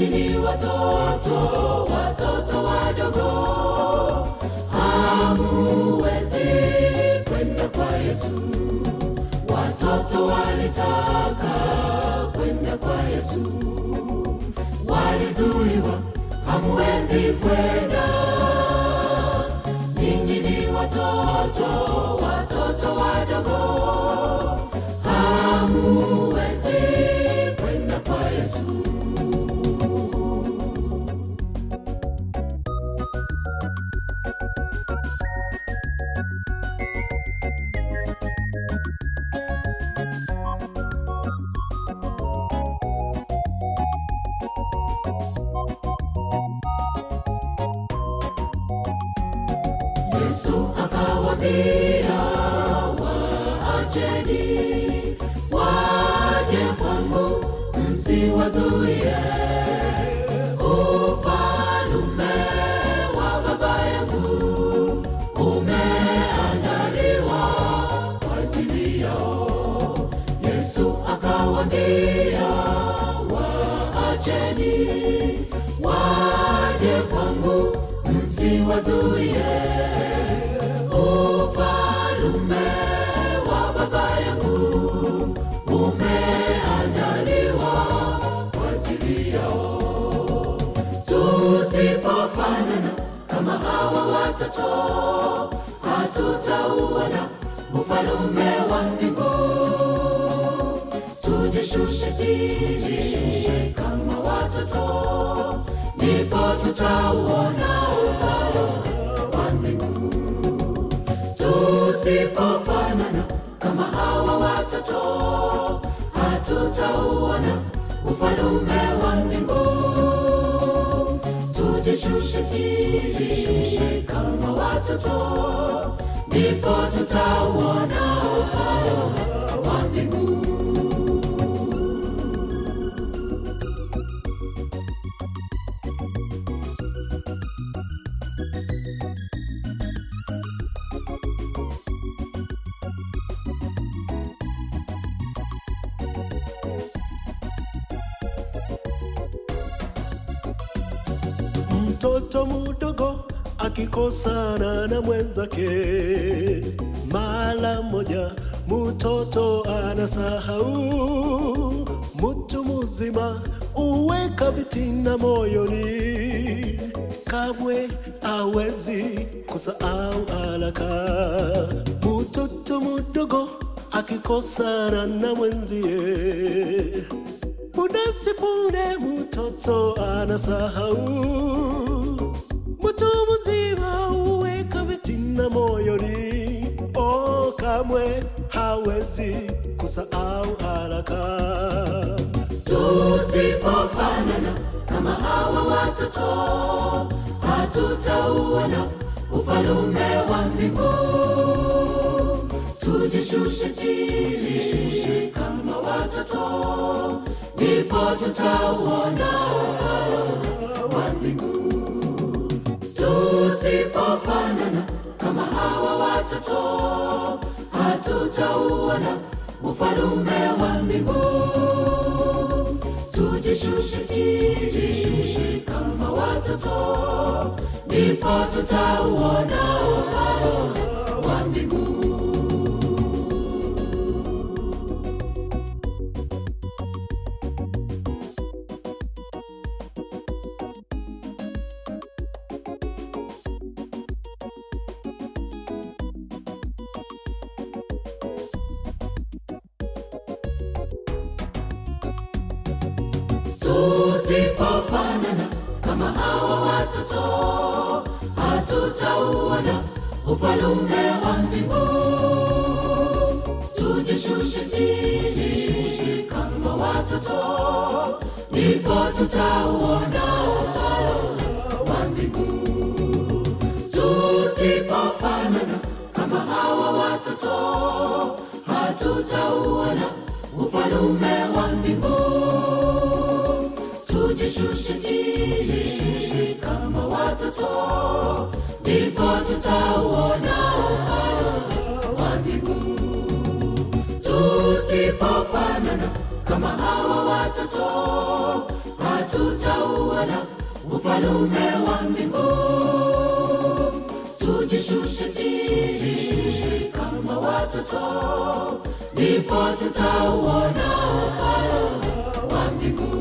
Ninyi ni watoto, watoto wadogo, hamuwezi kwenda kwa Yesu. Watoto walitaka kwenda kwa Yesu, walizuiwa, hamuwezi kwenda. Ninyi ni watoto, watoto wadogo, hamuwezi msiwazuie. Ufalume wa Baba yangu umeandaliwa. Yesu akawaambia, waacheni waje kwangu, msiwazuie watoto, hatutauona ufalume wa mbingu. Tujishushe kama watoto, ndipo tutauona ufalume tusipofanana kama hawa watoto, hatutauona ufalume wa mbingu. Tujishushe chini kama watoto, ndipo tutauona ufalume Mtoto mdogo akikosana na mwenzake, mara moja mtoto anasahau. Mtu mzima uweka vitina moyoni, kamwe awezi kusahau haraka. Mtoto mdogo akikosana na mwenzie muda si punde mtoto anasahau. Mtu mzima uweka vitina moyoni, oh, kamwe hawezi kusahau haraka. Tusipofanana kama hawa watoto, hatutauona ufalume wa mbingu. Tujishushe chini kama watoto, ndipo tutauona ufalume wa mbingu. Tusipofanana kama hawa watoto, hatutauona ufalume wa mbingu. Tujishushe kama watoto, ndipo tutauona ufalume kama hawa watoto, hatutauona ufalume wa mbingu. Tujishushe chini kama watoto, ndipo tutauona ufalume wa mbingu. Tusipofanana kama hawa watoto, hatutauona ufalume wa mbingu. Tujishushe chini kama watoto, ndipo tutauona ufalme wa mbingu. Tusipofanana kama hawa watoto, hatutauona kuona ufalume wa mbingu tujishushe chini kama watoto ndipo tutauona ufalume wa mbingu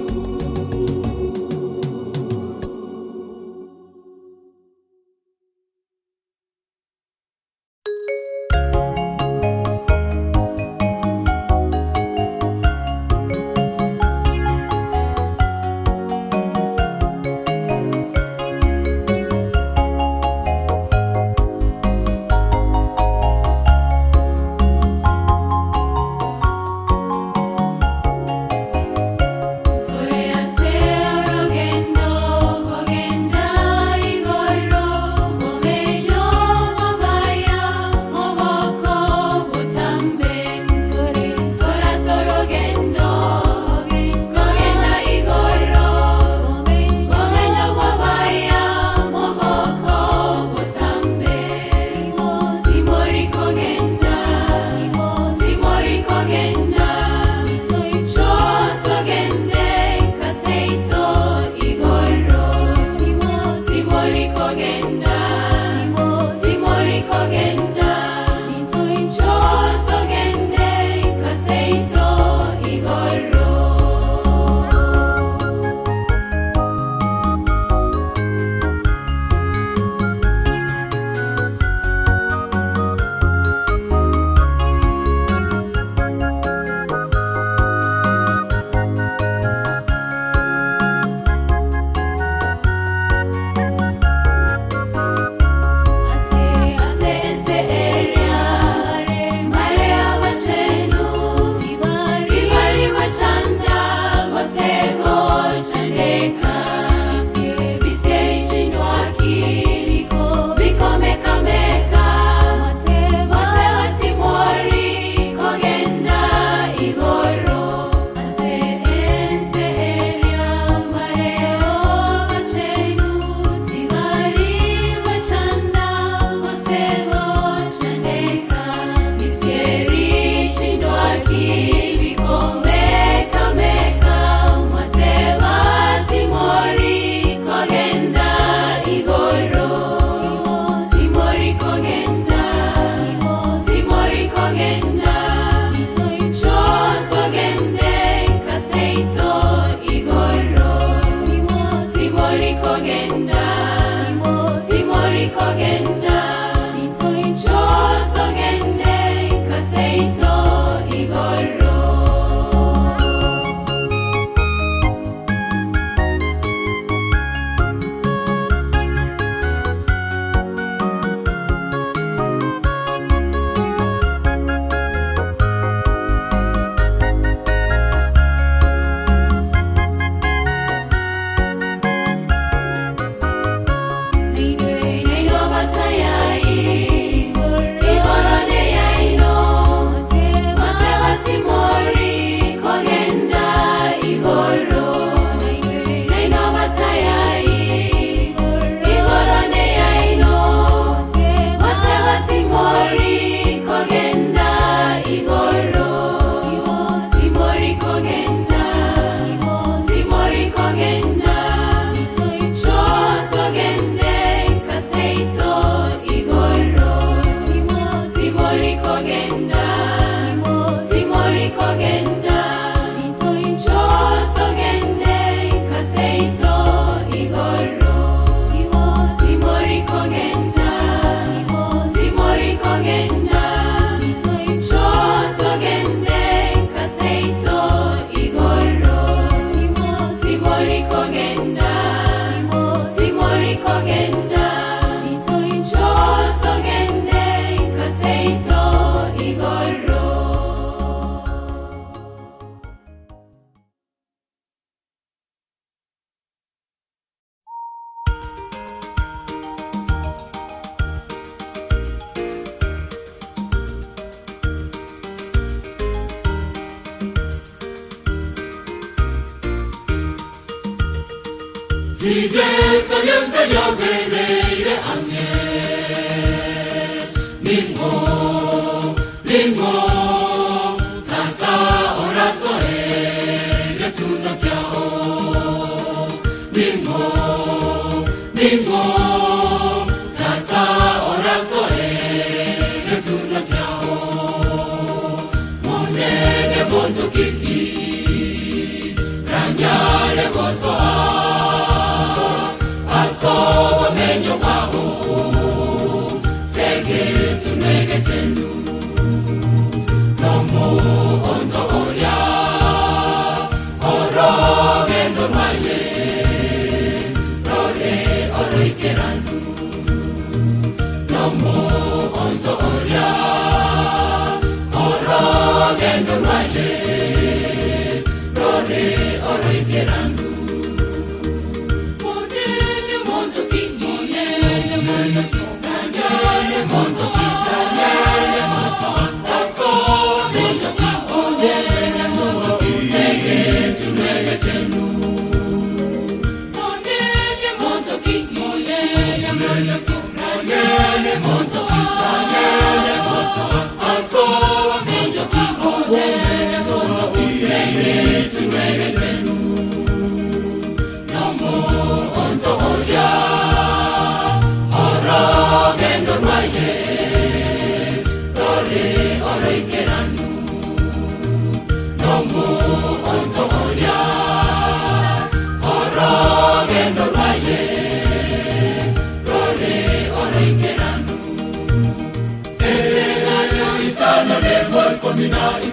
Ige, salio, salio, bebe, ire,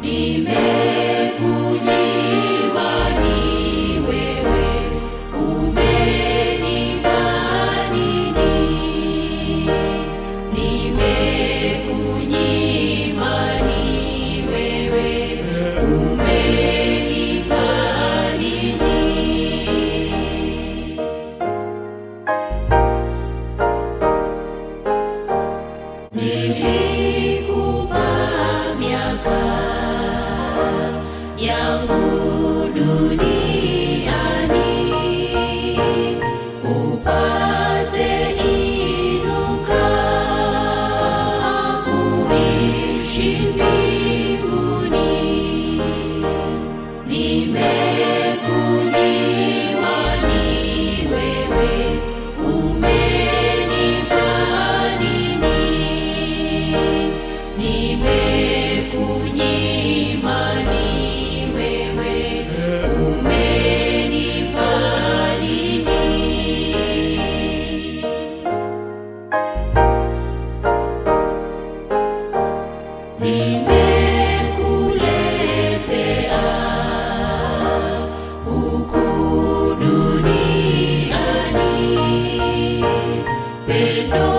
be made. adore.